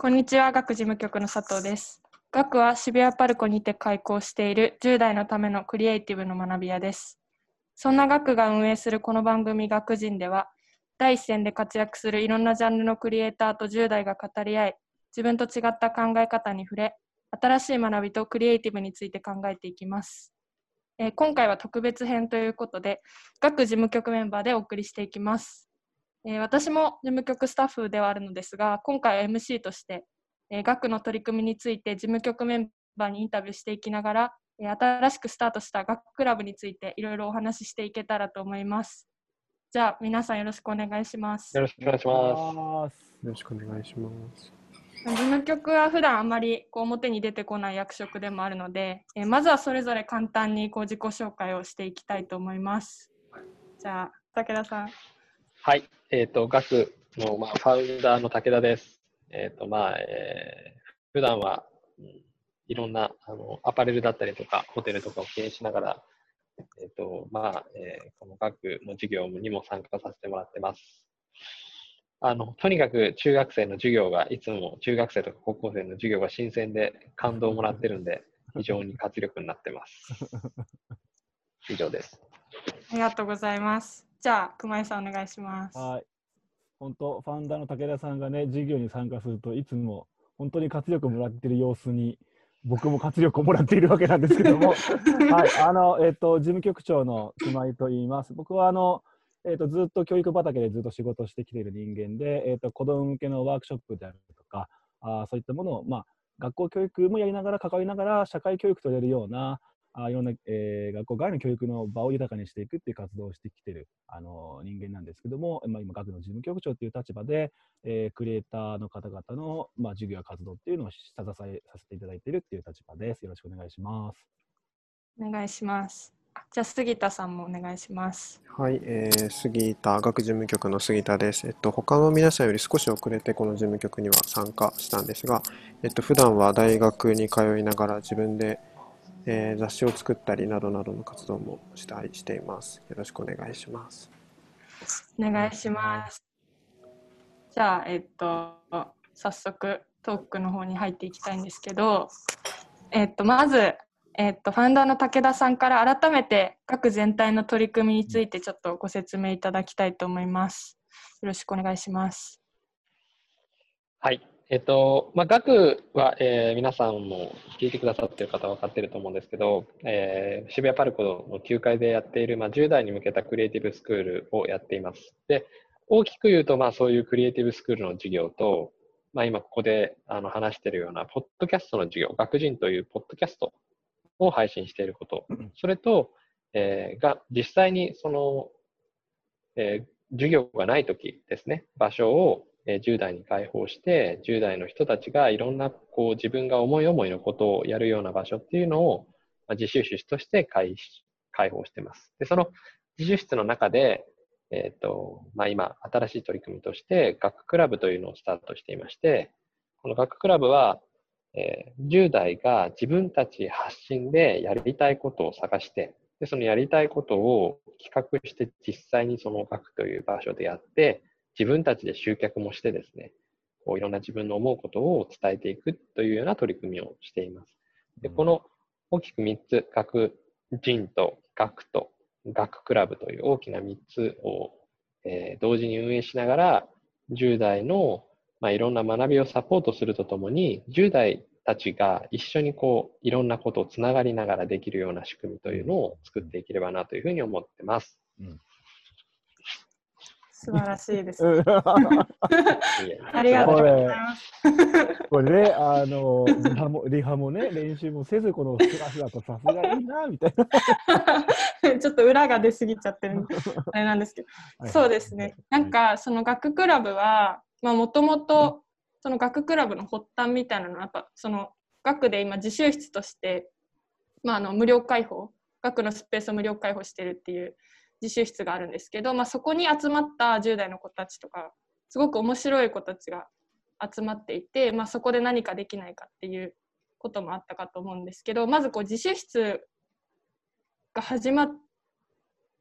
こんにちは、学事務局の佐藤です。学は渋谷パルコにて開校している10代のためのクリエイティブの学び屋です。そんな学が運営するこの番組学人では、第一線で活躍するいろんなジャンルのクリエイターと10代が語り合い、自分と違った考え方に触れ、新しい学びとクリエイティブについて考えていきます。えー今回は特別編ということで、学事務局メンバーでお送りしていきます。えー私も事務局スタッフではあるのですが、今回は MC として、えー学の取り組みについて事務局メンバーにインタビューしていきながら、えー新しくスタートした学クラブについていろいろお話ししていけたらと思います。じゃあ皆さんよろしくお願いします。よろしくお願いします。よろしくお願いします。事務局は普段あまりこう表に出てこない役職でもあるので、えーまずはそれぞれ簡単にこう自己紹介をしていきたいと思います。じゃあ武田さん。はい、えっ、と、学の、まあ、ファウンダーの武田です。えっ、と、まあ、えー、普段は、うんいろんなあのアパレルだったりとか、ホテルとかを経営しながら、えっ、と、まあ、えーこの学の授業にも参加させてもらってます。あの、とにかく中学生の授業が、いつも中学生とか高校生の授業が新鮮で感動をもらってるんで、非常に活力になってます。以上です。ありがとうございます。じゃあ熊井さんお願いします。はい。本当、ファウンダーの武田さんがね、授業に参加するといつも本当に活力をもらっている様子に、僕も活力をもらっているわけなんですけども、はい、あの、えっ、と、事務局長の熊井と言います。僕は、あの、えっ、と、ずっと教育畑でずっと仕事をしてきている人間で、えっ、と、子供向けのワークショップであるとか、あーそういったものを、まあ、学校教育もやりながら、関わりながら、社会教育と言えるような、あいろんな、えー学校外の教育の場を豊かにしていくっていう活動をしてきてるあの人間なんですけども、まあ、今、学の事務局長という立場で、えークリエイターの方々の、まあ、授業や活動っていうのを下支えさせていただいているっていう立場です。よろしくお願いします。お願いします。あじゃあ杉田さんもお願いします。はい、えー、杉田、学事務局の杉田です。えっと、他の皆さんより少し遅れてこの事務局には参加したんですが、えっと、普段は大学に通いながら自分で、えー雑誌を作ったりなどなどの活動もしたりしています。よろしくお願いします。お願いします。じゃあ、えっと、早速トークの方に入っていきたいんですけど、えっと、まず、えっと、ファウンダーの武田さんから改めて各全体の取り組みについてちょっとご説明いただきたいと思います。よろしくお願いします。はい。えっと、まあ、学は、えー皆さんも聞いてくださっている方は分かっていると思うんですけど、えー渋谷パルコの9階でやっている、まあ、10代に向けたクリエイティブスクールをやっています。で、大きく言うと、まあ、そういうクリエイティブスクールの授業と、まあ、今ここであの話しているような、ポッドキャストの授業、学人というポッドキャストを配信していること、それと、えーが実際にその、えー授業がないときですね、場所をえー10代に開放して、10代の人たちがいろんなこう自分が思い思いのことをやるような場所っていうのを、ま、自習室として開開放してます。で、その自習室の中で、えっ、と、まあ、今、新しい取り組みとして、学クラブというのをスタートしていまして、この学クラブは、えー10代が自分たち発信でやりたいことを探して、で、そのやりたいことを企画して実際にその学という場所でやって、自分たちで集客もしてですね、こういろんな自分の思うことを伝えていくというような取り組みをしています。で、この大きく3つ、学人と学と学クラブという大きな3つを、えー同時に運営しながら、10代の、まあ、いろんな学びをサポートするとともに、10代たちが一緒にこういろんなことをつながりながらできるような仕組みというのを作っていければなというふうに思ってます。素晴らしいです。ありがとうございます。これね、あのリハもリハもね、練習もせず、このスラスラとさすがいいなみたいな。ちょっと裏が出過ぎちゃってるあれなんですけど、そうですね。なんかその学クラブは、まあもともとその学クラブの発端みたいなのはやっぱその学で今自習室として、まああの無料開放、学のスペースを無料開放してるっていう自習室があるんですけど、まあそこに集まった10代の子たちとか、すごく面白い子たちが集まっていて、まあそこで何かできないかっていうこともあったかと思うんですけど、まずこう自習室が始まっ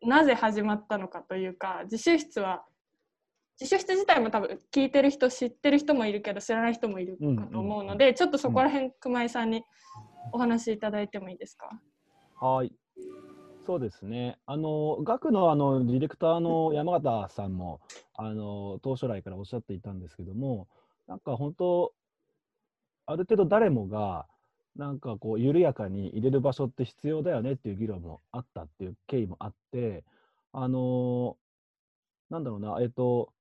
なぜ始まったのかというか自習室は自習室自体も多分聞いてる人知ってる人もいるけど知らない人もいるかと思うので、ちょっとそこら辺熊井さんにお話しいただいてもいいですか？はい。そうですね。あの、学のあのディレクターの山形さんも、あの、当初来からおっしゃっていたんですけども、なんか本当、ある程度誰もが、なんかこう、緩やかに入れる場所って必要だよねっていう議論もあったっていう経緯もあって、あの、なんだろうな、えっと、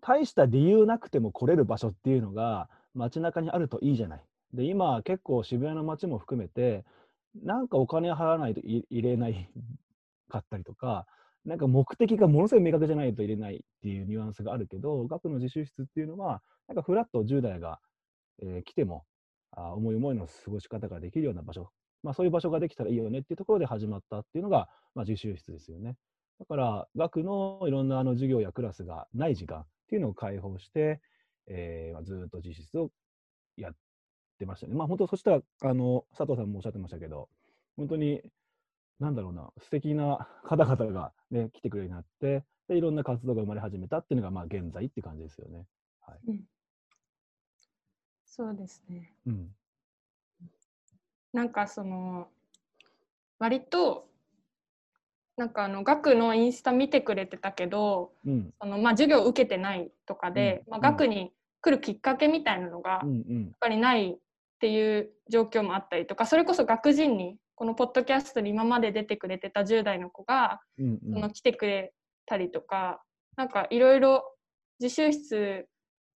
大した理由なくても来れる場所っていうのが街中にあるといいじゃない。で、今結構渋谷の街も含めて、なんかお金払わないとい入れないかったりとか、なんか目的がものすごい明確じゃないと入れないっていうニュアンスがあるけど、学の自習室っていうのは、なんかフラット10代が、えー来てもあ思い思いの過ごし方ができるような場所、まあ、そういう場所ができたらいいよねっていうところで始まったっていうのが、まあ、自習室ですよね。だから、学のいろんなあの授業やクラスがない時間っていうのを開放して、えー、ずっと自習室をやってましたね。まあ本当、そしたら、あの、佐藤さんもおっしゃってましたけど、本当に、なんだろうな、素敵な方々がね、来てくれるようになって、で、いろんな活動が生まれ始めたっていうのが、まあ現在っていう感じですよね。そうですね。うん。なんかその割となんかあの学のインスタ見てくれてたけどうん。そのまあ授業を受けてないとかで、まあ、うんうん学に来るきっかけみたいなのがやっうんうん。ぱりないっていう状況もあったりとかそれこそ学人にこのポッドキャストに今まで出てくれてた10代の子がうんその来てくれたりとか、なんかいろいろ自習室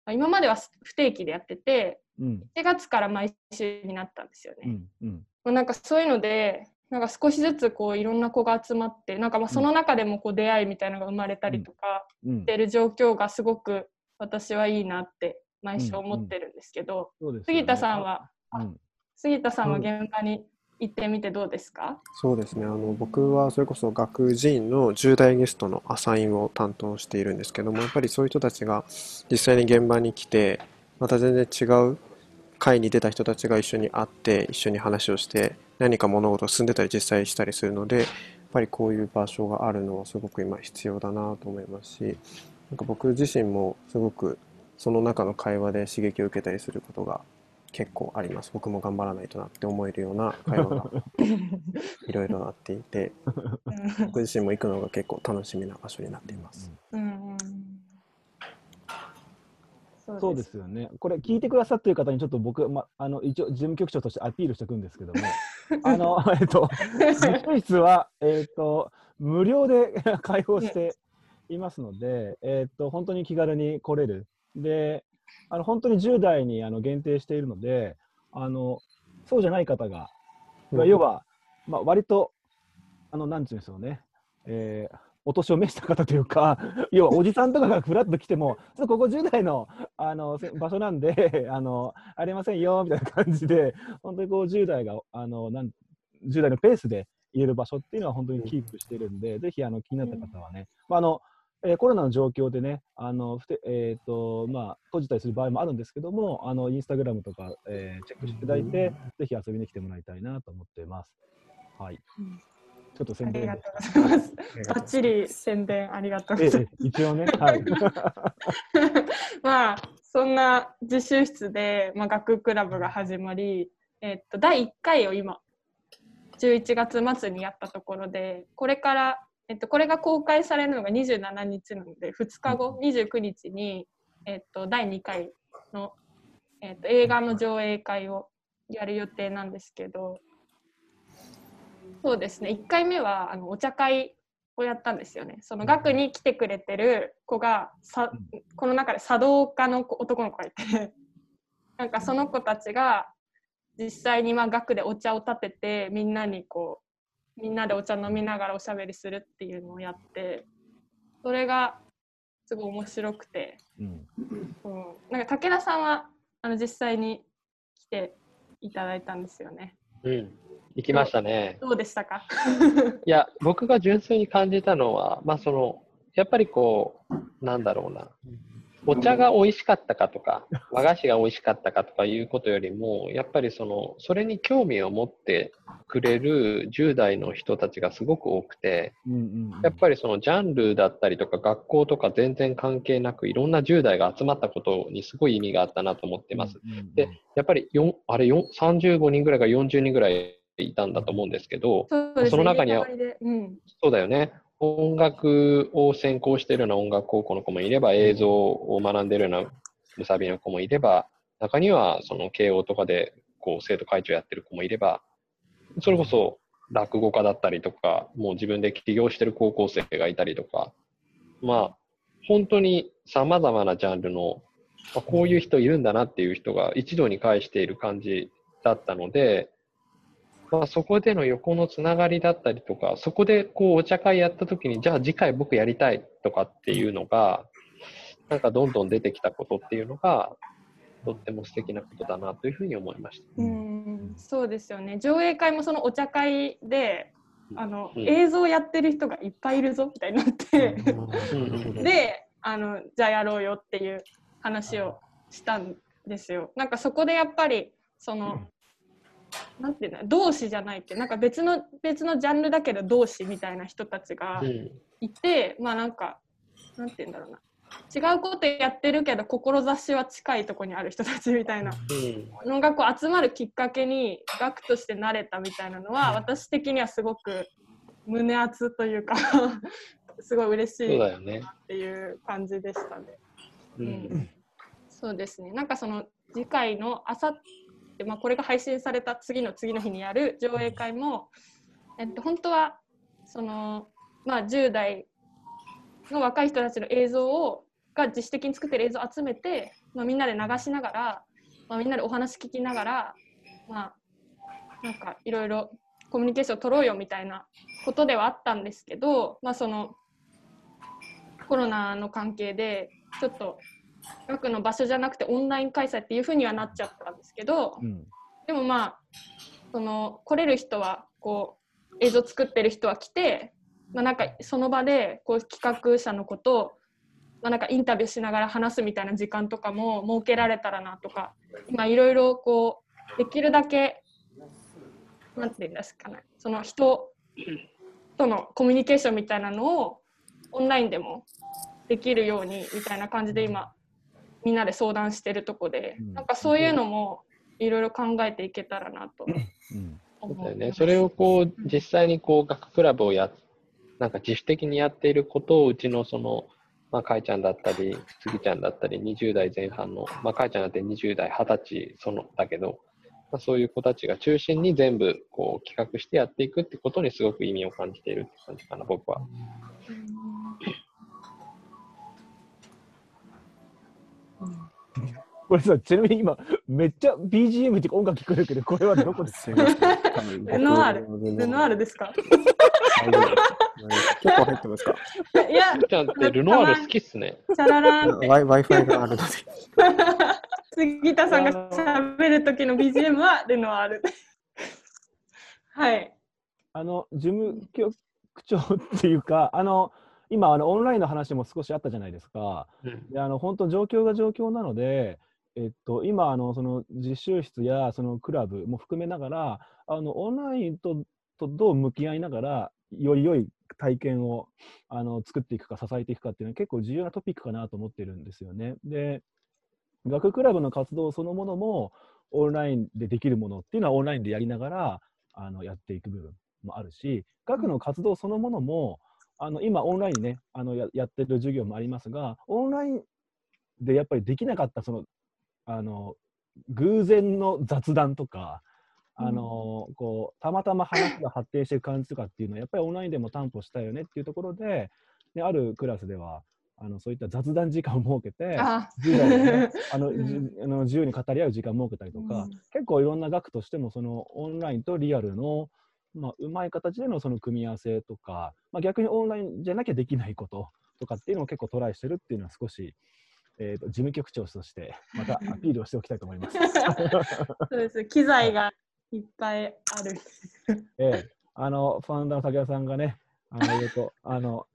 まあ今までは不定期でやっててうん。1月から毎週になったんですよね。うん。うん。まあなんかそういうのでなんか少しずつこういろんな子が集まってなんかまあその中でもこう出会いみたいなのが生まれたりとかうんし。てる状況がすごく私はいいなって毎週思ってるんですけど、そうですよね杉田さんは、あうん。杉田さんはうん現場に行ってみてどうですか、そうですね。あの、僕はそれこそ学人の10代ゲストのアサインを担当しているんですけども、やっぱりそういう人たちが実際に現場に来て、また全然違う会に出た人たちが一緒に会って、一緒に話をして、何か物事を進んでたり実際したりするので、やっぱりこういう場所があるのはすごく今必要だなと思いますし、なんか僕自身もすごくその中の会話で刺激を受けたりすることが結構あります。僕も頑張らないとなって思えるような会話が いろいろなっていて、僕自身も行くのが結構楽しみな場所になっています。うんうんそうですよね。これ聞いてくださっている方にちょっと僕、ま、あの一応事務局長としてアピールしておくんですけども、あの、えっと、自習室は、えっと、無料で 開放していますので、えっと、本当に気軽に来れる。で、あの本当に10代にあの限定しているので、あのそうじゃない方が、まあ要は、まあ、割と、あの、なんていうんですよね、えーお年を召した方というか、要はおじさんとかがふらっと来ても、ちょっとここ10代のあのせ場所なんで、あのありませんよみたいな感じで、本当にこう10代があのなん10代のペースで言える場所っていうのは本当にキープしてるんで、ぜひあの気になった方はね、まああのえーコロナの状況でね、あのふてえーとまあ、閉じたりする場合もあるんですけども、あのインスタグラムとか、えーチェックしていただいて、ぜひ遊びに来てもらいたいなと思っています。はい。うんちょっとあ宣伝でりがとうございます。バッチリ宣伝ありがとうごえざいますえ。一応ね、はい。まあそんな自習室で、まあ、学クラブが始まり、えっと第1回を今11月末にやったところでこれから、えっと、これが公開されるのが27日なので2日後29日に、えっと、第2回の、えっと、映画の上映会をやる予定なんですけどそうですね。1回目はあのお茶会をやったんですよね。その学に来てくれてる子がさこの中で茶道家の子男の子がいてなんかその子たちが実際にまあ学でお茶を立ててみんなにこうみんなでお茶飲みながらおしゃべりするっていうのをやってそれがすごい面白くて、うんうん、なんか武田さんはあの実際に来ていただいたんですよね。うん。行きましたね。どうでしたか？いや、僕が純粋に感じたのは、まあその、やっぱりこう、なんだろうな。お茶が美味しかったかとか、和菓子が美味しかったかとかいうことよりも、やっぱりその、それに興味を持ってくれる10代の人たちがすごく多くて、やっぱりそのジャンルだったりとか学校とか全然関係なくいろんな10代が集まったことにすごい意味があったなと思ってます。。でやっぱり4あれ4 35人ぐらいが40人ぐらいいたんだと思うんですけど、そねその中にはうん、そうだよね。音楽を専攻しているような音楽高校の子もいれば、映像を学んでいるようなむさびの子もいれば、中にはその慶応とかでこう生徒会長やってる子もいれば、それこそ落語家だったりとか、もう自分で起業してる高校生がいたりとか、まあ、本当に様々なジャンルの、あこういう人いるんだなっていう人が一堂に会している感じだったので、まあ、そこでの横のつながりだったりとか、そこでこうお茶会やった時に、じゃあ次回僕やりたいとかっていうのが、なんかどんどん出てきたことっていうのが、とっても素敵なことだなというふうに思いました。うん、そうですよね。上映会もそのお茶会であの、うん。映像やってる人がいっぱいいるぞみたいになって、うん。であのじゃあやろうよっていう話をしたんですよ。なんかそこでやっぱりその、なんていうの同志じゃないってなんか別の別のジャンルだけど同志みたいな人たちがうん。いて、まあなんかなんていうんだろうな。違うことやってるけど志は近いとこにある人たちみたいなうん。のがこう集まるきっかけに学としてなれたみたいなのは私的にはすごく胸熱というか すごい嬉しいっだよね。ていう感じでしたね。ううん。ん、そうですね。なんかその次回のあさって、まあ、これが配信された次の次の日にやる上映会も、えっと、本当はその、まあ、10代の若い人たちの映像をが自主的に作ってる映像を集めて、まあ、みんなで流しながら、まあ、みんなでお話聞きながら、まあ、なんかいろいろコミュニケーションを取ろうよみたいなことではあったんですけど、まあ、そのコロナの関係でちょっと学の場所じゃなくてオンライン開催っていうふうにはなっちゃったんですけどうんでもまあその来れる人はこう映像作ってる人は来て、まあ、なんかその場でこう企画者のことを、まあ、なんかインタビューしながら話すみたいな時間とかも設けられたらなとか今いろいろこうできるだけなんていうんですかねその人とのコミュニケーションみたいなのをオンラインでもできるようにみたいな感じで今みんなで相談してるとこで、うん。なんかそういうのもいろいろ考えていけたらなとうん。思そうだよね。それをこう、実際にこう、学クラブをや、なんか自主的にやっていることを、うちのその、まあ、かいちゃんだったり、つぎちゃんだったり、20代前半の、まあ、かいちゃんだって20代、20歳、その、だけど、まあ、そういう子たちが中心に全部、こう、企画してやっていくってことにすごく意味を感じているって感じかな、僕は。これさ、ちなみに今、めっちゃ BGM っていうか音楽聞こえるけど、これはどこですすいません。多分ルノアール僕ルノアールですか？結構入ってますか？いやちゃんってルノワール好きっすね。チャララーン ?Wi-Fi があるので。杉田さんが喋る時の BGM はルノアールはいあの、事務局長っていうか、あの、今、あの、オンラインの話も少しあったじゃないですか。うん。であの本当状況が状況なので、えっと、今あのその実習室やそのクラブも含めながらあのオンラインととどう向き合いながらより良い体験をあの作っていくか支えていくかっていうのは結構重要なトピックかなと思ってるんですよね。で学クラブの活動そのものもオンラインでできるものっていうのはオンラインでやりながらあのやっていく部分もあるし学の活動そのものもあの今オンラインねあのややってる授業もありますがオンラインでやっぱりできなかったそのあの偶然の雑談とかあの、こうたまたま話が発展していく感じとかっていうのはやっぱりオンラインでも担保したいよねっていうところでであるクラスではあのそういった雑談時間を設けてあ。10代でね あの、うん。じあの自由に語り合う時間を設けたりとか、うん。結構いろんな学としてもそのオンラインとリアルの、まあ、うまい形でのその組み合わせとか、まあ、逆にオンラインじゃなきゃできないこととかっていうのを結構トライしてるっていうのは少し、えー、と事務局長としてまた アピールをしておきたいと思います。そうです。機材がい。っぱいある。ええ。あのファウンダーの武田さんがね、あのえっとあの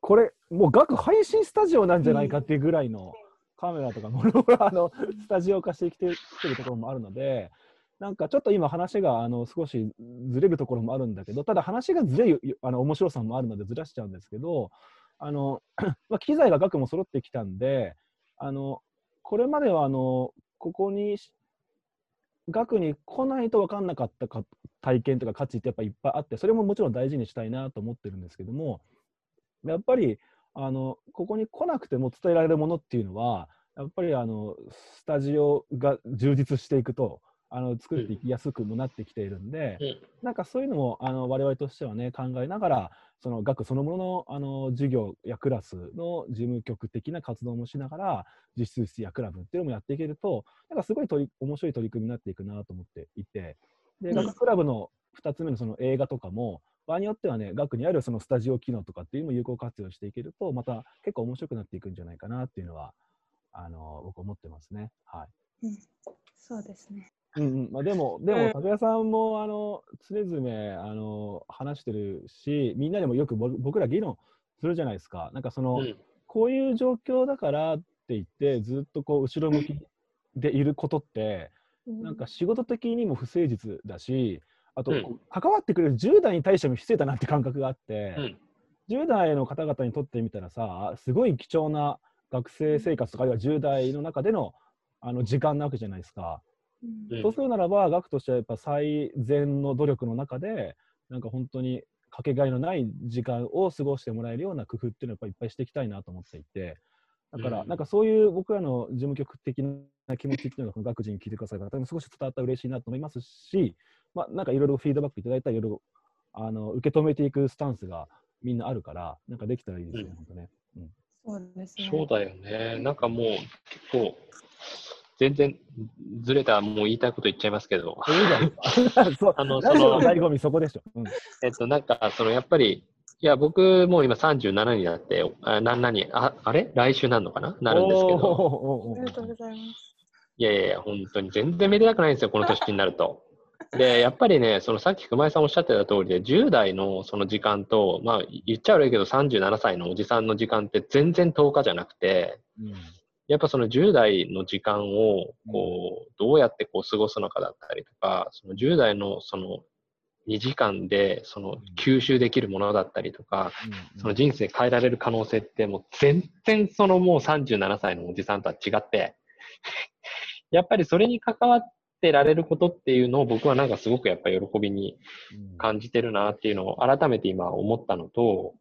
これ、もう学配信スタジオなんじゃないかっていうぐらいのカメラとかもろもろあのスタジオ化してきてきてるところもあるので、なんかちょっと今話があの少しずれるところもあるんだけど、ただ話がずれるあの面白さもあるのでずらしちゃうんですけど、あの まあ、機材が額も揃ってきたんで、あのこれまではあのここに額に来ないと分かんなかったか体験とか価値ってやっぱいっぱいあってそれももちろん大事にしたいなと思ってるんですけどもやっぱりあのここに来なくても伝えられるものっていうのはやっぱりあのスタジオが充実していくとあの作っていきやすくもなってきているんで、うん、なんかそういうのもあの我々としてはね考えながらその学そのもののあの授業やクラスの事務局的な活動もしながら実習室やクラブっていうのもやっていけるとなんかすごい取り面白い取り組みになっていくなと思っていてで、学クラブの2つ目のその映画とかも場合によってはね学にあるそのスタジオ機能とかっていうのも有効活用していけるとまた結構面白くなっていくんじゃないかなっていうのはあの僕思ってますね。はい、うん、そうですねうんうん。まあ、でも、でも、武田さんも、あの、常々、あの、話してるし、みんなでもよく僕ら議論するじゃないですか。なんかその、うん、こういう状況だからって言って、ずっとこう、後ろ向きでいることって、なんか仕事的にも不誠実だし、あと、うん、関わってくれる10代に対しても不正だなって感覚があって、うん、10代の方々にとってみたらさ、すごい貴重な学生生活とか、あるいは10代の中でのあの時間なわけじゃないですか。うん、そうするならば、学としてはやっぱ最善の努力の中で、なんか本当にかけがえのない時間を過ごしてもらえるような工夫っていうのをやっぱりいっぱいしていきたいなと思っていて、だから、なんかそういう僕らの事務局的な気持ちっていうのが、学人に聞いてくださる方に少し伝わったら嬉しいなと思いますし、まあ、なんかいろいろフィードバックいただいたら、いろいろあの受け止めていくスタンスがみんなあるから、なんかできたらいいですね、うん、本当ね。うん、そうですね。そうだよね。なんかもう、結構、全然ずれた、もう言いたいこと言っちゃいますけど。あの、その、醍醐味そこでしょ？うん、えっと、なんか、その、やっぱり、いや、僕もう今37になって、あ、な、なに、あ、あれ？来週なんのかな？なるんですけど。ありがとうございます。いやいや、本当に全然めでたくないんですよ、この年になると。で、やっぱりね、そのさっき熊井さんおっしゃってた通りで、10代のその時間と、まあ言っちゃ悪いけど37歳のおじさんの時間って全然10日じゃなくて、うんやっぱその10代の時間をこうどうやってこう過ごすのかだったりとか、その10代のその2時間でその吸収できるものだったりとか、その人生変えられる可能性ってもう全然そのもう37歳のおじさんとは違って、やっぱりそれに関わってられることっていうのを僕はなんかすごくやっぱり喜びに感じてるなっていうのを改めて今思ったのと、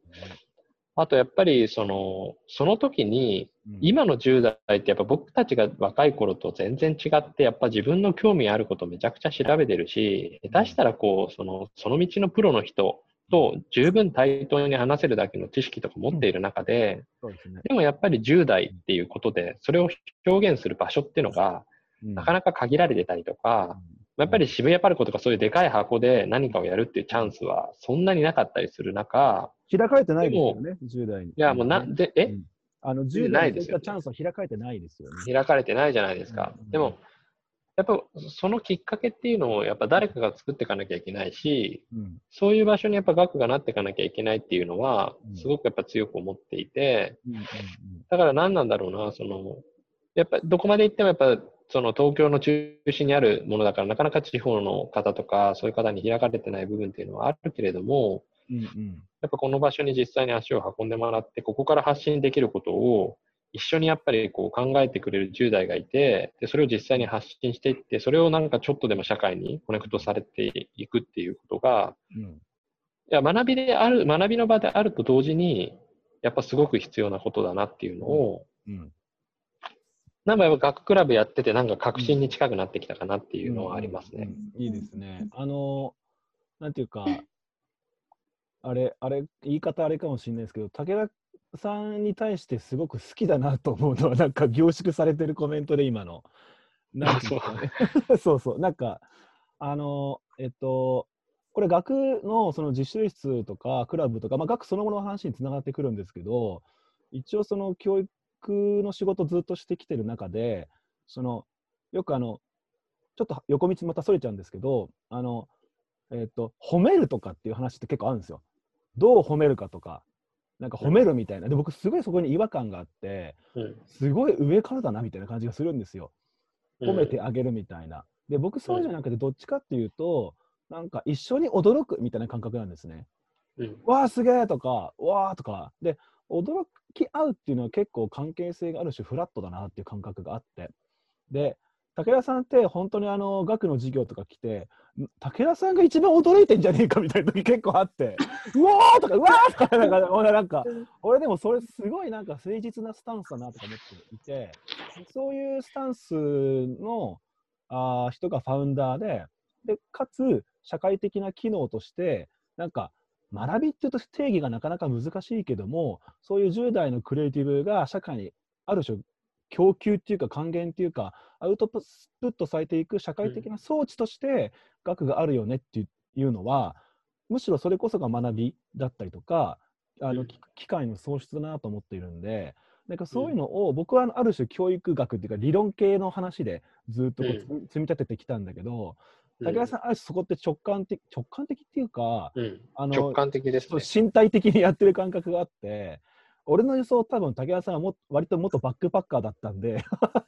あとやっぱりその、その時に、今の10代ってやっぱ僕たちが若い頃と全然違って、やっぱ自分の興味あることめちゃくちゃ調べてるし、下手したらこう、その、その道のプロの人と十分対等に話せるだけの知識とか持っている中で、でもやっぱり10代っていうことで、それを表現する場所っていうのが、なかなか限られてたりとか、やっぱり渋谷パルコとかそういうでかい箱で何かをやるっていうチャンスはそんなになかったりする中、開かれてないですよね、10代に。いや、もうな、で、え、うん、あの10代にそういったチャンスは開かれてないですよね。開かれてないじゃないですか。うん、でも、やっぱそのきっかけっていうのをやっぱ誰かが作っていかなきゃいけないし、うん、そういう場所にやっぱ学がなっていかなきゃいけないっていうのは、すごくやっぱ強く思っていて、だから何なんだろうな、その、やっぱどこまで行ってもやっぱその東京の中心にあるものだからなかなか地方の方とかそういう方に開かれてない部分っていうのはあるけれども、うんうん、やっぱこの場所に実際に足を運んでもらって、ここから発信できることを一緒にやっぱりこう考えてくれる10代がいて、でそれを実際に発信していって、それをなんかちょっとでも社会にコネクトされていくっていうことが、うん、いや学びである、学びの場であると同時に、やっぱすごく必要なことだなっていうのを、うん、なんかやっぱ学クラブやってて、なんか確信に近くなってきたかなっていうのはありますね。いいですね。あの、なんていうか、あれ、あれ、言い方あれかもしれないですけど、武田さんに対してすごく好きだなと思うのは、なんか凝縮されてるコメントで今の。なんかね、そうそう、なんか、あの、えっと、これ学のその実習室とかクラブとか、まあ、学そのものの話につながってくるんですけど、一応その教育の仕事ずっとしてきてる中で、そのよくあの、ちょっと横道またそれちゃうんですけど、あの、えっ、と、褒めるとかっていう話って結構あるんですよ。どう褒めるかとか、なんか褒めるみたいな。で、僕すごいそこに違和感があって、うんすごい上からだなみたいな感じがするんですよ。褒めてあげるみたいな。で、僕そうじゃなくて、どっちかっていうと、なんか一緒に驚くみたいな感覚なんですね。うんわあ、すげえとか、わあとか。で、驚き合うっていうのは結構関係性がある種フラットだなっていう感覚があって。で、武田さんって本当にあの学の授業とか来て、武田さんが一番驚いてんじゃねえかみたいな時結構あって、うわーとか、うわーとか、なんか、俺なんか、俺でもそれすごいなんか誠実なスタンスだなとか思っていて、そういうスタンスのあ人がファウンダーで、で、かつ社会的な機能として、なんか学びっていうと定義がなかなか難しいけども、そういう10代のクリエイティブが社会にある種供給っていうか還元っていうか、アウトプットされていく社会的な装置として学があるよねっていうのは、むしろそれこそが学びだったりとか、あうん。機会の創出だなと思っているんで、なんかそういうのを僕はある種教育学っていうか理論系の話でずっと積み立ててきたんだけど、うん武田さん、ある種そこって直感的直感的っていうか、うん。あの直感的ですね。身体的にやってる感覚があって、俺の予想、多分武田さんはも割と元バックパッカーだったんで、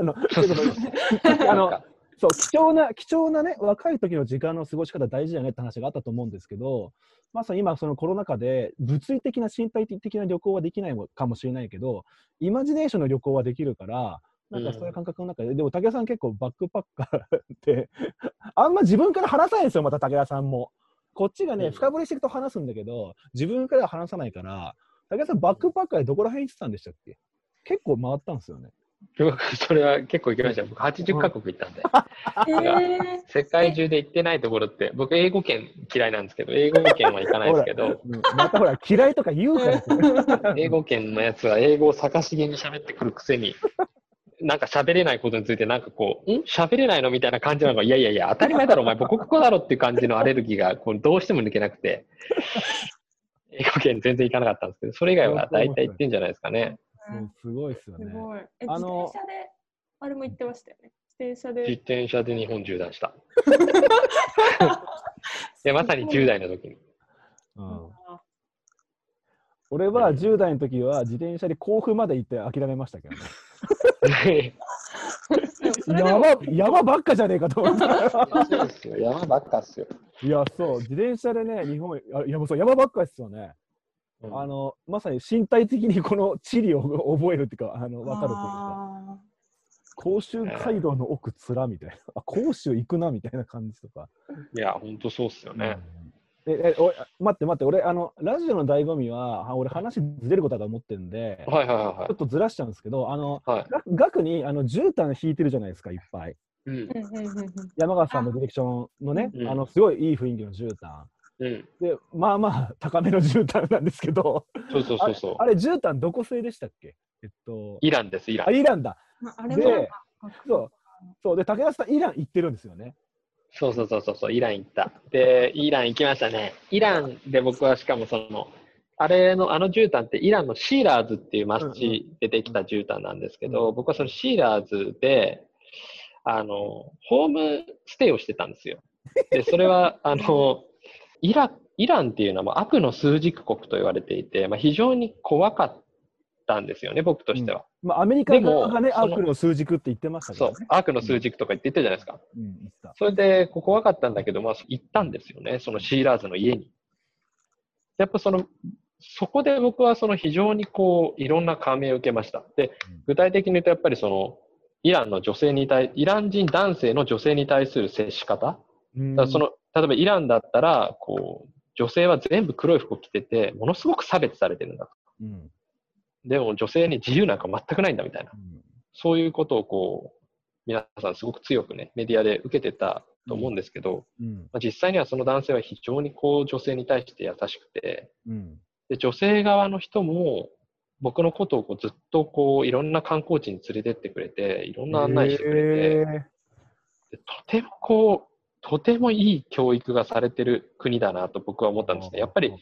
あのそう貴重な貴重なね若い時の時間の過ごし方大事だよねって話があったと思うんですけどまさに今そのコロナ禍で物理的な身体的な旅行はできないかもしれないけどイマジネーションの旅行はできるからなんかそういう感覚の中で、でも武田さん結構バックパッカーって あんま自分から話さないんですよまた武田さんも。こっちがね、うん。深掘りしていくと話すんだけど自分からは話さないから武田さんバックパッカーでどこら辺行ってたんでしたっけ？結構回ったんですよね。僕それは結構行きましたよ。僕80カ国行ったんで。えー、世界中で行ってないところって、僕英語圏嫌いなんですけど、英語圏は行かないですけど、うん。またほら嫌いとか言うから。英語圏のやつは英語を逆しげに喋ってくるくせに、なんか喋れないことについて、なんかこう、ん？喋れないのみたいな感じなのが、いやいやいや、当たり前だろ、お前、母国語だろっていう感じのアレルギーが、こうどうしても抜けなくて、英語圏全然行かなかったんですけど、それ以外は大体行ってんじゃないですかね。そうすごいですよね。すごい。え、あ自の転車で、あれも行ってましたよね。自転車自で。転車で日本縦断した。いや、まさに10代の時に。うんあ俺は10代の時は自転車で甲府まで行って諦めましたけどね。山山ばっかじゃねえかと思って。そうですよ。山ばっかっすよ。いや、そう、自転車でね、日本、あいや、もうそう、山ばっかですよね。うんあの、まさに身体的にこの地理を 覚えるっていうか、あの、わかるというか、あ甲州街道の奥つらみたいな、あ、甲州行くなみたいな感じとか。いや、ほんとそうっすよね。え、え、おい待って待って、俺、あの、ラジオの醍醐味は、あ俺話ずれることだと思ってるんで、はいはいはいちょっとずらしちゃうんですけど、あの、はい。額にあの絨毯引いてるじゃないですか、いっぱい。うんー。うんうんうんうん山川さんのディレクションのね、うんあのすごいいい雰囲気の絨毯。うん。で、まあまあ高めの絨毯なんですけど、そうそうそうそうあ。れ、絨毯どこ製でしたっけ？えっと、イランです、イラあ、ン。イランだ。まああれもでそう、そう、で、武田さん、イラン行ってるんですよね。そうそうそうそうそう、イラン行った。で、イラン行きましたね。イランで僕はしかもその、あれの、あの絨毯ってイランのシーラーズっていう町でできた絨毯なんですけど、うん僕はそのシーラーズで、あの、ホームステイをしてたんですよ。で、それは、あの、イラ、イランっていうのはもう悪の枢軸国と言われていて、まあ、非常に怖かったんですよね、僕としては。まあ、アメリカ側がね、でもその数軸って言ってましたけそうどね。、悪の枢軸とか言ってたじゃないですか。うん。それで、こう怖かったんだけど、まあ、行ったんですよね、そのシーラーズの家に。やっぱその、そこで僕はその非常にこう、いろんな感銘を受けました。でうん、具体的に言うと、やっぱりその、イランの女性に対、イラン人男性の女性に対する接し方。うんだその、例えばイランだったら、こう、女性は全部黒い服を着てて、ものすごく差別されてるんだと。うんでも女性に自由なんか全くないんだみたいな。うんそういうことをこう、皆さんすごく強くね、メディアで受けてたと思うんですけど、うん。まあ、実際にはその男性は非常にこう女性に対して優しくて、うん。で女性側の人も僕のことをこうずっとこういろんな観光地に連れてってくれて、いろんな案内してくれて、へでとてもこう、とてもいい教育がされてる国だなと僕は思ったんですね。やっぱり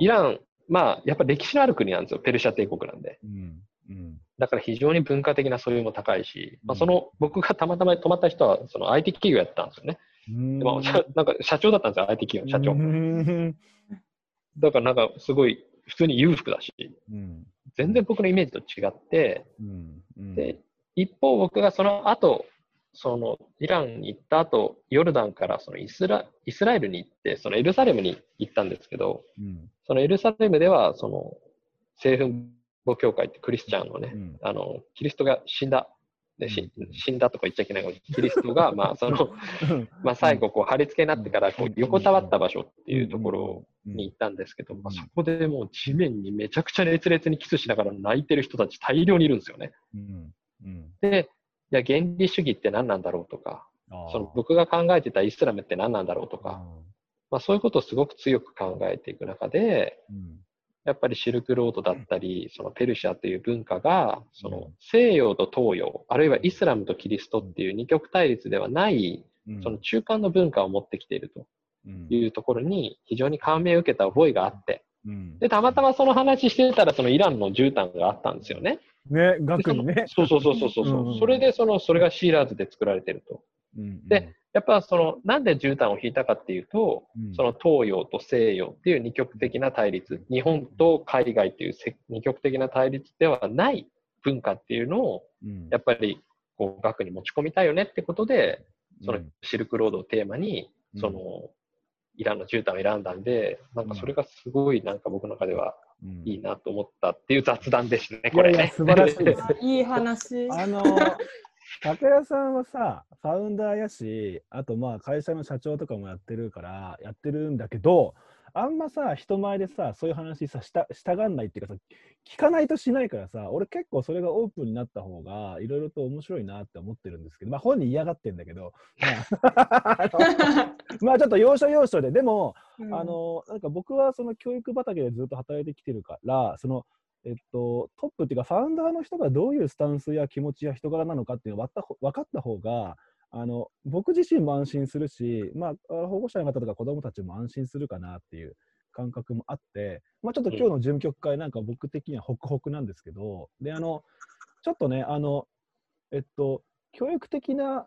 イラン、まあやっぱ歴史のある国なんですよ。ペルシャ帝国なんで。うんうんだから非常に文化的な素養も高いし、まあ、うんその僕がたまたま泊まった人はその IT 企業やってたんですよね。うんでまあ、社なんか社長だったんですよ、IT 企業の社長。うんだからなんかすごい普通に裕福だし、うん。全然僕のイメージと違って、うん。うん。で、一方僕がその後、そのイランに行った後、ヨルダンからそのイスライスラエルに行って、そのエルサレムに行ったんですけど、うん。そのエルサレムでは、その聖墳母教会ってクリスチャンのね、うん。あの、キリストが死んだ、で死んだとか言っちゃいけないけど、キリストが、まあ、その、まあ、最後、こう、貼り付けになってから、こう、横たわった場所っていうところに行ったんですけど、まあ、そこでもう地面にめちゃくちゃ熱烈にキスしながら泣いてる人たち大量にいるんですよね。うん。う原理主義って何なんだろうとか、その僕が考えてたイスラムって何なんだろうとか、まあ、そういうことをすごく強く考えていく中で、うん。やっぱりシルクロードだったり、そのペルシャという文化が、そのうん。西洋と東洋、あるいはイスラムとキリストっていう二極対立ではない、うん。その中間の文化を持ってきているとうん、いうところに非常に感銘を受けた覚えがあって、うん。で、たまたまその話してたら、そのイランの絨毯があったんですよね。ね、で額にね。そのそうそうそうそうそう、うんそれで、その、それがシーラーズで作られてると。うんで、やっぱその、なんで絨毯を引いたかっていうと、うんその東洋と西洋っていう二極的な対立、日本と海外っていうせ二極的な対立ではない文化っていうのを、うんやっぱりこう学に持ち込みたいよねってことで、そのうんシルクロードをテーマに、うんそのイランの絨毯を選んだんで、なんかそれがすごいなんか僕の中ではうんいいなと思ったっていう雑談ですね、これね。いやいや素晴らしいですあ いい話。あの、武田さんはさ、ファウンダーやし、あとまあ会社の社長とかもやってるから、やってるんだけど、あんまさ、人前でさ、そういう話さ、したしたがんないっていうかさ、聞かないとしないからさ、俺結構それがオープンになった方が、いろいろと面白いなって思ってるんですけど、まあ本人嫌がってんだけど、まあ まあちょっと要所要所で、でも、うん。あのなんか僕はその教育畑でずっと働いてきてるから、そのえっと、トップっていうか、ファウンダーの人がどういうスタンスや気持ちや人柄なのかっていうのが分かったほ分かった方が、あの僕自身も安心するし、まあ、あ保護者の方とか子どもたちも安心するかなっていう感覚もあって、まあ、ちょっと今日の事務局会なんか僕的にはホクホクなんですけど、であのちょっとね、あのえっと、教育的な、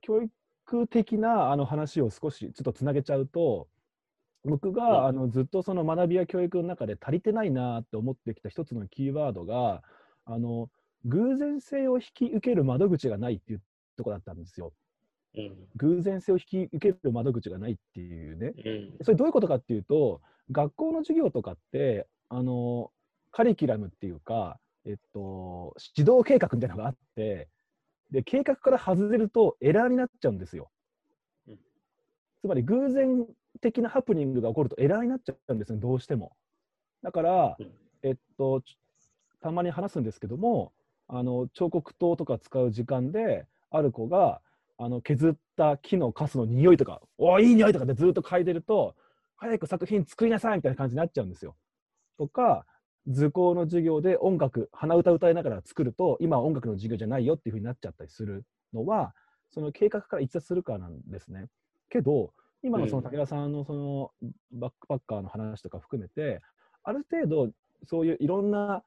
教育的なあの話を少しちょっとつなげちゃうと、僕うん。があのずっとその学びや教育の中で足りてないなって思ってきた一つのキーワードが、あの偶然性を引き受ける窓口がないっていうところだったんですよ。うん偶然性を引き受ける窓口がないっていうね。うんそれどういうことかっていうと、学校の授業とかって、あのカリキュラムっていうか、えっと、指導計画みたいなのがあって、で計画から外れるとエラーになっちゃうんですようん。つまり偶然的なハプニングが起こるとエラーになっちゃうんですね、どうしても。だからうん、えっと、ちたまに話すんですけども、あの彫刻刀とか使う時間で、ある子があの削った木のカスの匂いとか、おーいい匂いとかでずっと嗅いでると、早く作品作りなさいみたいな感じになっちゃうんですよ。とか、図工の授業で音楽、鼻歌歌いながら作ると、今は音楽の授業じゃないよっていうふうになっちゃったりするのは、その計画から逸脱するからなんですね。けど、今のそのうん武田さんのそのバックパッカーの話とか含めて、ある程度、そういういろんな、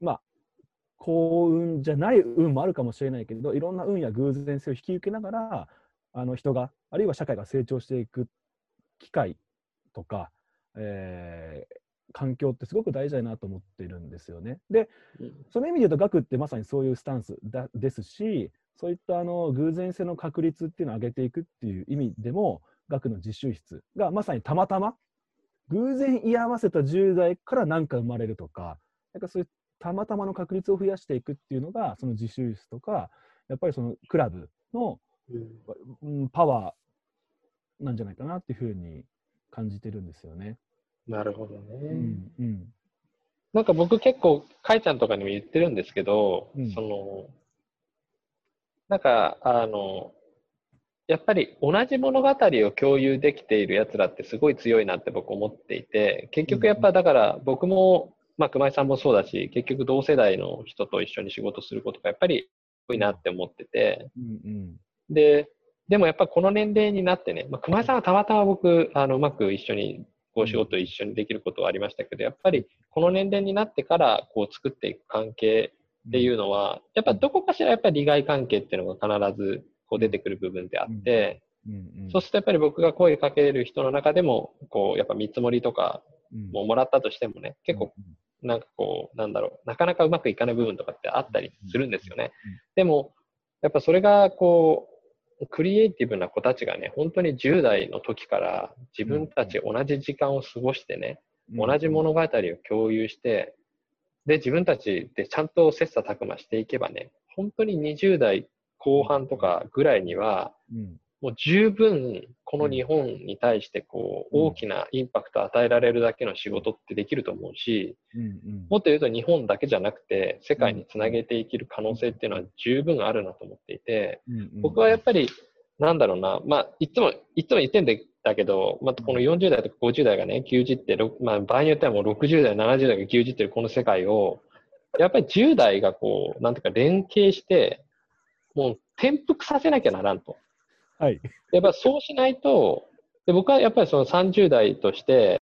まあ、幸運じゃない運もあるかもしれないけれど、いろんな運や偶然性を引き受けながら、あの人が、あるいは社会が成長していく機会とか、えー環境ってすごく大事だなと思ってるんですよね。で、うんその意味で言うと、学ってまさにそういうスタンスだですし、そういったあの偶然性の確率っていうのを上げていくっていう意味でも、学の実習室がまさにたまたま、偶然居合わせた10代から何か生まれるとか、なんかそういうたまたまの確率を増やしていくっていうのが、その実習室とか、やっぱりそのクラブの、うんうん、パワーなんじゃないかなっていうふうに感じてるんですよね。なるほどね。うんうんなんか僕結構、かいちゃんとかにも言ってるんですけど、うんその、なんか、あの、やっぱり同じ物語を共有できている奴らってすごい強いなって僕思っていて、結局やっぱだから僕も、まあ熊井さんもそうだし、結局同世代の人と一緒に仕事することがやっぱり多いなって思ってて、うんうん。で、でもやっぱこの年齢になってね、まあ、熊井さんはたまたま僕、あの、うまく一緒に、こう仕事を一緒にできることはありましたけど、やっぱりこの年齢になってから、こう作っていく関係っていうのは、やっぱどこかしらやっぱり利害関係っていうのが必ずこう出てくる部分であって、うん。うんそうするとやっぱり僕が声かける人の中でも、こう、やっぱ見積もりとか、うん。もうもらったとしてもね、結構、なんかこう、なんだろう、なかなかうまくいかない部分とかってあったりするんですよね。でも、やっぱそれがこう、クリエイティブな子たちがね、本当に10代の時から自分たち同じ時間を過ごしてね、うん同じ物語を共有して、で、自分たちでちゃんと切磋琢磨していけばね、本当に20代後半とかぐらいには、うんもう十分この日本に対してこううん。大きなインパクトを与えられるだけの仕事ってできると思うし、もっと言うと日本だけじゃなくて世界につなげていける可能性っていうのは十分あるなと思っていて、僕はやっぱりなんだろうな、まあ、いつも、いつも言ってんだけど、まあ、この40代とか50代がね、牛耳ってろ、まあ、場合によってはもう60代、70代が牛耳ってるこの世界を、やっぱり10代がこう、なんていうか連携して、もう転覆させなきゃならんと。はい。やっぱそうしないと、で僕はやっぱりその30代として、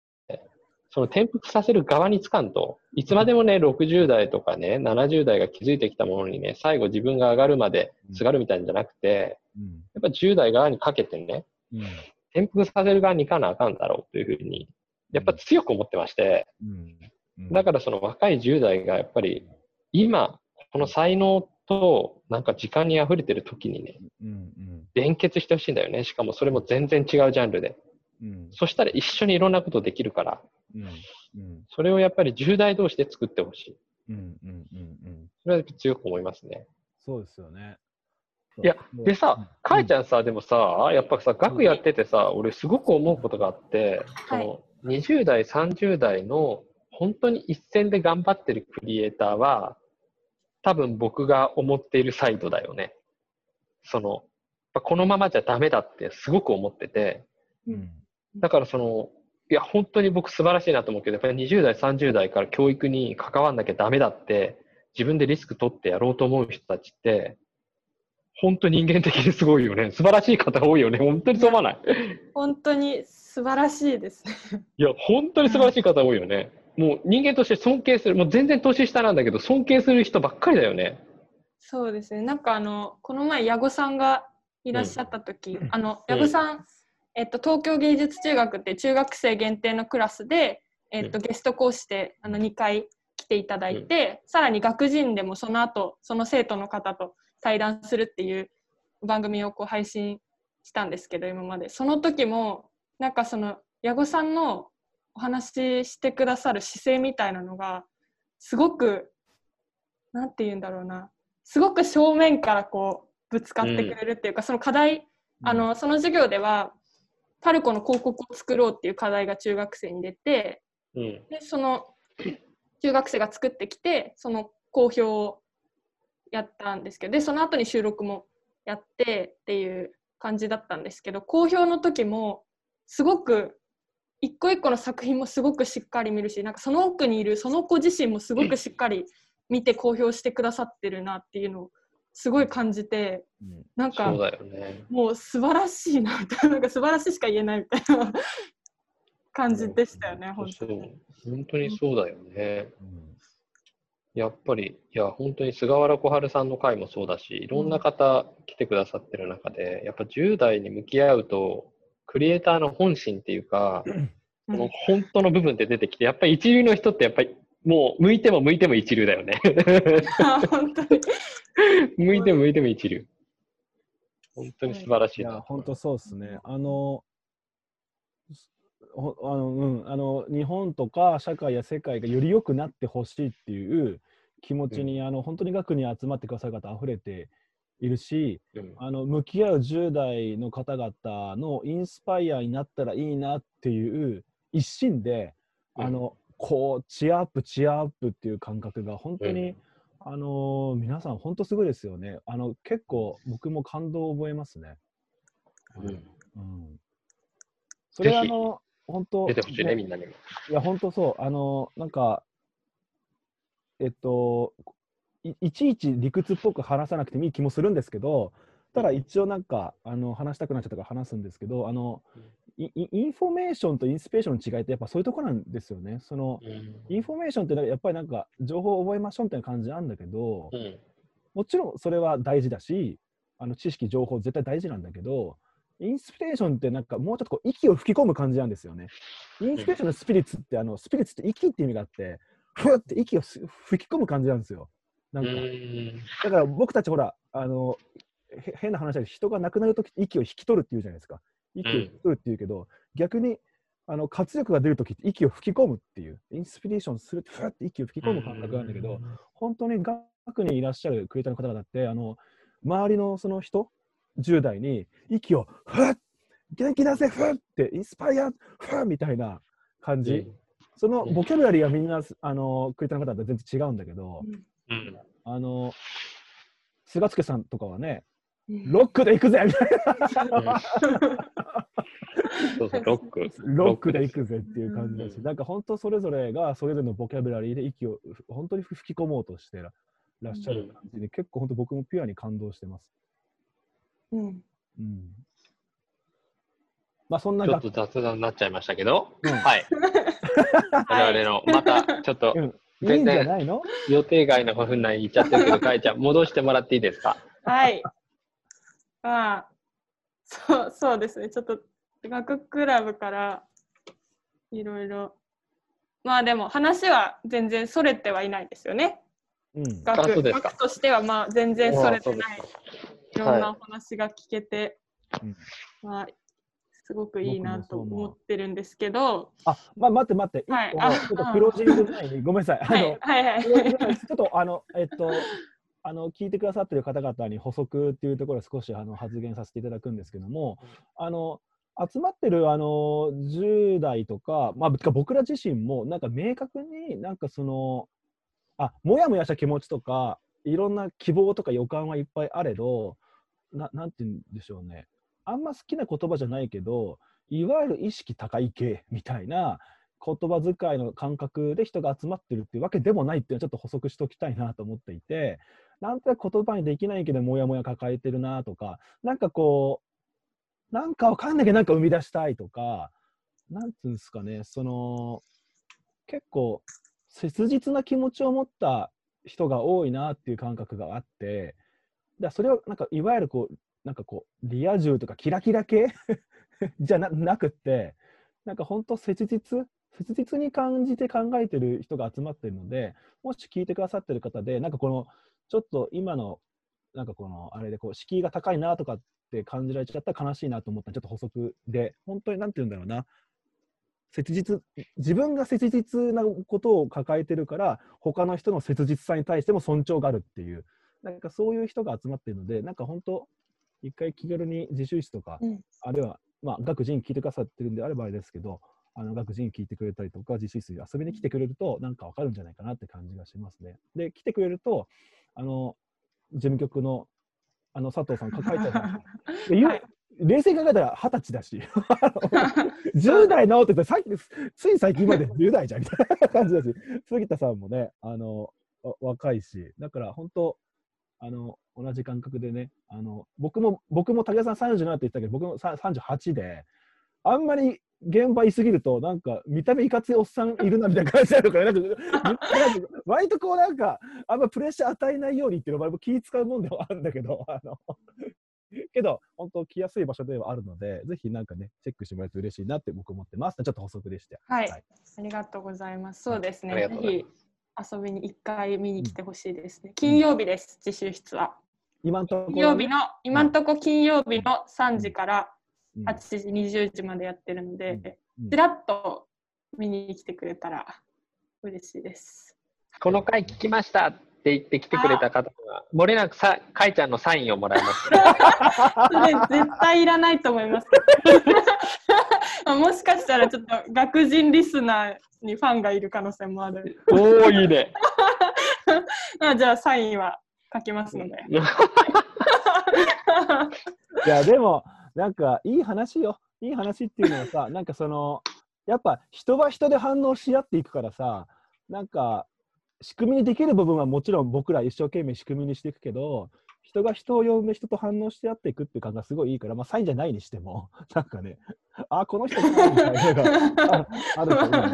その転覆させる側につかんと、いつまでもね、60代とかね、70代が築いてきたものにね、最後自分が上がるまですがるみたいなんじゃなくて、うん。やっぱ10代側にかけてね、うん。転覆させる側に行かなあかんだろうというふうに、やっぱ強く思ってまして、うん。うん。だからその若い10代がやっぱり、今、この才能となんか時間に溢れてる時にね、うんうん連結してほしいんだよね。しかもそれも全然違うジャンルで。うんそしたら一緒にいろんなことできるから、うんうんそれをやっぱり10代同士で作ってほしい。うんうんうんうんそれは強く思いますね。そうですよね。いやでさ、かえちゃゃんさ、でもさ、やっぱさ、学やっててさ、俺すごく思うことがあって、その20代、30代の本当に一線で頑張ってるクリエイターは、多分僕が思っているサイドだよね。その、このままじゃダメだってすごく思ってて、うんだからその、いや、本当に僕素晴らしいなと思うけど、やっぱり20代、30代から教育に関わんなきゃダメだって、自分でリスク取ってやろうと思う人たちって、本当人間的にすごいよね。素晴らしい方多いよね。本当にそう思わない？本当に素晴らしいですね。いや、本当に素晴らしい方多いよね。もう人間として尊敬する、もう全然年下なんだけど、尊敬する人ばっかりだよね。そうですね。なんかあのこの前矢後さんがいらっしゃった時、あのうん。矢後さん、えっと東京芸術中学って中学生限定のクラスで、えっとうん。ゲスト講師であの2回来ていただいて、さらに学人でもその後その生徒の方と対談するっていう番組をこう配信したんですけど今まで。その時もなんかその矢後さんのお話ししてくださる姿勢みたいなのがすごくなんて言うんだろうな。すごく正面からこうぶつかってくれるっていうか、その課題あのその授業ではパルコの広告を作ろうっていう課題が中学生に出てうん。でその中学生が作ってきてその公表をやったんですけどでその後に収録もやってっていう感じだったんですけど公表の時もすごく一個一個の作品もすごくしっかり見るしなんかその奥にいるその子自身もすごくしっかり見て公表してくださってるなっていうのをすごい感じてうんなんかね。もう素晴らしいなみたいななんか素晴らしいしか言えないみたいな感じでしたよね、本当そうに。本当にそうだよね。うんやっぱり、いや、本当に菅原小春さんの回もそうだし、いろんな方来てくださってる中で、やっぱ10代に向き合うと、クリエイターの本心っていうか、この本当の部分って出てきて、やっぱり一流の人ってやっぱり、もう向いても向いても一流だよね。本当に向いても向いても一流。本当に素晴らしいや、いな。本当そうですね。あの、ほあのうん、あの日本とか社会や世界がより良くなってほしいっていう気持ちに、あの本当に学に集まってくださる方溢れているし、うんあの向き合う10代の方々のインスパイアになったらいいなっていう一心で、うん。あのこうチアアップチアアップっていう感覚が本当に、うん。あの皆さん本当すごいですよね。あの結構僕も感動を覚えますね。うん。うん、それはあの本当出てほしいね、みんなにも。いや本当そう。あのなんかえっといいちいち理屈っぽく話さなくてもいい気もするんですけどただ一応なんかあの話したくなっちゃったから話すんですけどあのインフォメーションとインスピレーションの違いってやっぱそういうところなんですよね。そのインフォメーションってやっぱりなんか情報を覚えましょうみたいな感じなんだけど、うんもちろんそれは大事だし、あの知識、情報絶対大事なんだけど、インスピレーションってなんかもうちょっとこう息を吹き込む感じなんですよね。インスピレーションのスピリッツって、あのスピリッツって息って意味があって、ふわって息をす吹き込む感じなんですよ。なんか、うん。だから僕たちほら、あの、へ変な話だけど、人が亡くなるときって息を引き取るっていうじゃないですか。息を引き取るっていうけど、逆にあの活力が出るときって息を吹き込むっていう、インスピレーションするって、ふわって息を吹き込む感覚なんだけど、本当に学にいらっしゃるクリエイターの方々って、あの周りのその人、10代に息をふわっ元気出せ、ふわってインスパイア、ふわみたいな感じ。そのボキャブラリーはみんな、あのクリエイターの方々全然違うんだけど、うん。あの菅助さんとかはね、うんロックで行くぜみたいな、そうそう、ロック。ロックで行くぜっていう感じだし、うん。なんか本当それぞれがそれぞれのボキャブラリーで息を本当に吹き込もうとしてららっしゃる感じで、結構本当僕もピュアに感動してます。うん。うん、まあそんな学ちょっと雑談になっちゃいましたけど、うん。はい。我々の、またちょっとうんいいんじゃないの予定外の5分内に行っちゃってるけど、かえちゃん、戻してもらっていいですか？はい。まあ、そうそうですね。ちょっと学クラブからいろいろ。まあでも話は全然それてはいないですよね。うん、あ学学としてはまあ全然それてない。いろんなはお話が聞けて、うんまあすごくいいなと思ってるんですけど、あ、まあ、待って待って、はい。ちょっとクロージング前に、ごめんなさい。はいはいはい。ちょっとあの、えっと、あの聞いてくださってる方々に補足っていうところを少しあの発言させていただくんですけども、あの集まってるあの10代とか、まあ、僕ら自身も、なんか明確になんかその、あもやもやした気持ちとか、いろんな希望とか予感はいっぱいあれど、ななんて言うんでしょうね、あんま好きな言葉じゃないけど、いわゆる意識高い系みたいな言葉遣いの感覚で人が集まってるっていうわけでもないっていうのはちょっと補足しておきたいなと思っていて、なんとなく言葉にできないけど、もやもや抱えてるなとか、なんかこう、なんかわかんないけど、なんか生み出したいとか、なんていうんですかね、その、結構、切実な気持ちを持った人が多いなっていう感覚があって、だそれをなんかいわゆるこう、なんかこう、リア充とかキラキラ系？じゃななくって、なんか本当切実、切実に感じて考えてる人が集まってるので、もし聞いてくださってる方で、なんかこの、ちょっと今の、なんかこの、あれでこう、敷居が高いなとかって感じられちゃったら悲しいなと思った、ちょっと補足で、本当になんて言うんだろうな、切実、自分が切実なことを抱えてるから、他の人の切実さに対しても尊重があるっていう、なんかそういう人が集まってるので、なんか本当、一回気軽に自習室とか、うんあるいは、まあ、学人聞いてくださってるんであればあれですけど、あの学人聞いてくれたりとか、自習室に遊びに来てくれると、なんかわかるんじゃないかなって感じがしますね。で、来てくれると、あの、事務局のあの佐藤さん、書いてある はい冷静に考えたら二十歳だし、10代のって言ってさっき、つい最近まで10代じゃんみたいな感じだし、杉田さんもね、あのわ若いし、だから本当、あの同じ感覚でね、あの僕も僕も武田さん37って言ってたけど、僕もさ38で、あんまり現場いすぎると、なんか見た目いかついおっさんいるなみたいな感じなのかな、なんか割とこうなんか、あんまプレッシャー与えないようにっていうのは、気使うもんではあるんだけど、あのけど、本当来やすい場所ではあるので、ぜひなんかね、チェックしてもらえると嬉しいなって僕思ってます。ちょっと補足でした。はい、はいありがとうございます。そうですね。ぜひ遊びに一回見に来てほしいですね。金曜日です、自習室は。今のところ、金曜日の、今のとこ金曜日の3時からうん。8時、20時までやってるので、うん。ちらっと見に来てくれたら嬉しいです。この回聞きましたって言って来てくれた方は、漏れなくさ、かいちゃんのサインをもらいます。それ絶対いらないと思います。もしかしたらちょっと学人リスナーにファンがいる可能性もある。おー、いいね。あじゃあサインは書きますので。いや、でも、なんかいい話よ。いい話っていうのはさ、なんかその、やっぱ人は人で反応し合っていくからさ、なんか仕組みにできる部分はもちろん僕ら一生懸命仕組みにしていくけど、人が人を呼んで人と反応してやっていくっていう感がすごいいいから、まあ、サインじゃないにしても、なんかね、あ、この人かみたいなあ あ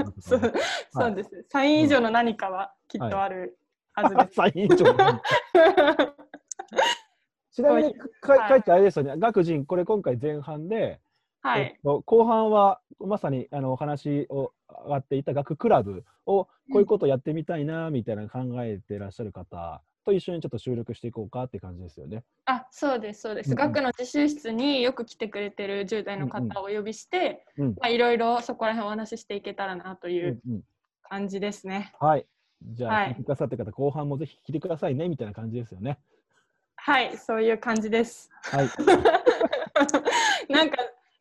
るそうそうです。サイン以上の何かはきっとあるはずです。サイン以上のちちなみにか、はい書いてあれですよね、学人、これ今回前半で、えっはい。と、後半はまさにあのお話を上がっていた学クラブをこういうことをやってみたいなみたいな考えてらっしゃる方と一緒にちょっと収録していこうかって感じですよね。あ、そうです、そうです。うんうん学の自習室によく来てくれてる10代の方をお呼びして、うんまあいろいろそこら辺お話ししていけたらなとういうんうん、感じですね。はい。じゃあ、はい聞いてくださってる方、後半もぜひ聞いてくださいねみたいな感じですよね。はい、そういう感じです。はい。なんか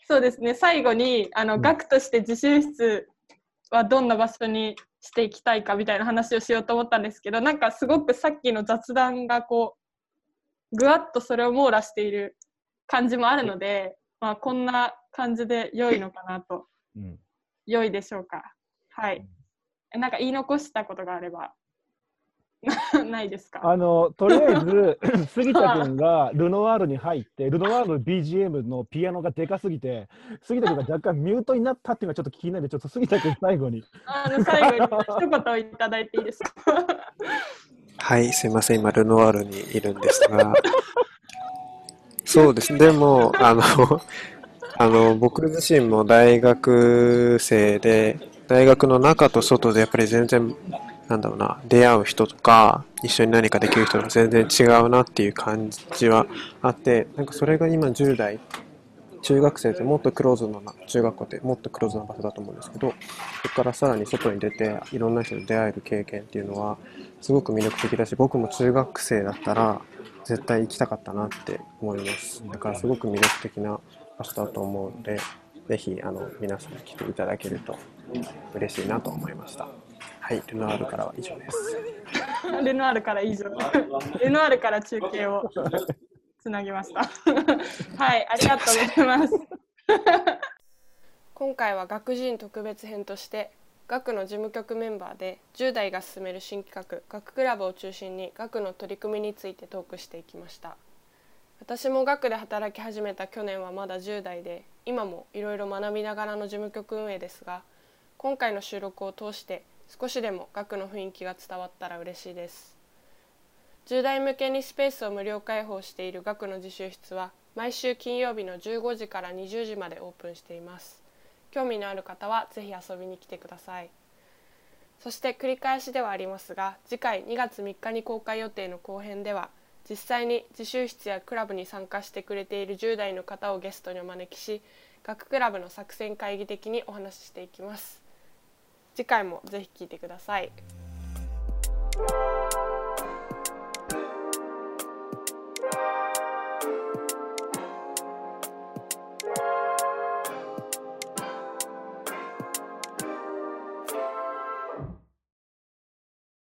そうですね最後にあの、うん学として自習室はどんな場所にしていきたいかみたいな話をしようと思ったんですけどなんかすごくさっきの雑談がこうぐわっとそれを網羅している感じもあるので、まあ、こんな感じで良いのかなと。うん、良いでしょうか。はい。えなんか言い残したことがあれば ないですか？あのとりあえず 杉田君がルノワールに入ってルノワールの BGM のピアノがでかすぎて杉田君が若干ミュートになったっていうのがちょっと気になるのでちょっと杉田君最後に。あの最後に一言いただいていいですか？はい、すいません、今、ルノワールにいるんですが、そうです。ね、でも、あの、あの、僕自身も大学生で、大学の中と外でやっぱり全然、なんだろうな、出会う人とか、一緒に何かできる人が全然違うなっていう感じはあって、なんかそれが今10代、中学生ってもっとクローズな、中学校ってもっとクローズな場所だと思うんですけど、そこからさらに外に出て、いろんな人と出会える経験っていうのは、すごく魅力的だし、僕も中学生だったら、絶対行きたかったなって思います。だからすごく魅力的な場所だと思うので、ぜひ、あの、皆さん来ていただけると嬉しいなと思いました。はい、ルノアールからは以上です。ルノアールから以上。ルノアールから中継をつなぎました。はい、ありがとうございます。今回は学人特別編として学の事務局メンバーで10代が進める新企画学クラブを中心に学の取り組みについてトークしていきました私も学で働き始めた去年はまだ10代で今もいろいろ学びながらの事務局運営ですが今回の収録を通して少しでも学の雰囲気が伝わったら嬉しいです。10代向けにスペースを無料開放している学の自習室は毎週金曜日の15時から20時までオープンしています。興味のある方はぜひ遊びに来てください。そして繰り返しではありますが次回2月3日に公開予定の後編では実際に自習室やクラブに参加してくれている10代の方をゲストにお招きし学クラブの作戦会議的にお話ししていきます。次回もぜひ聞いてください。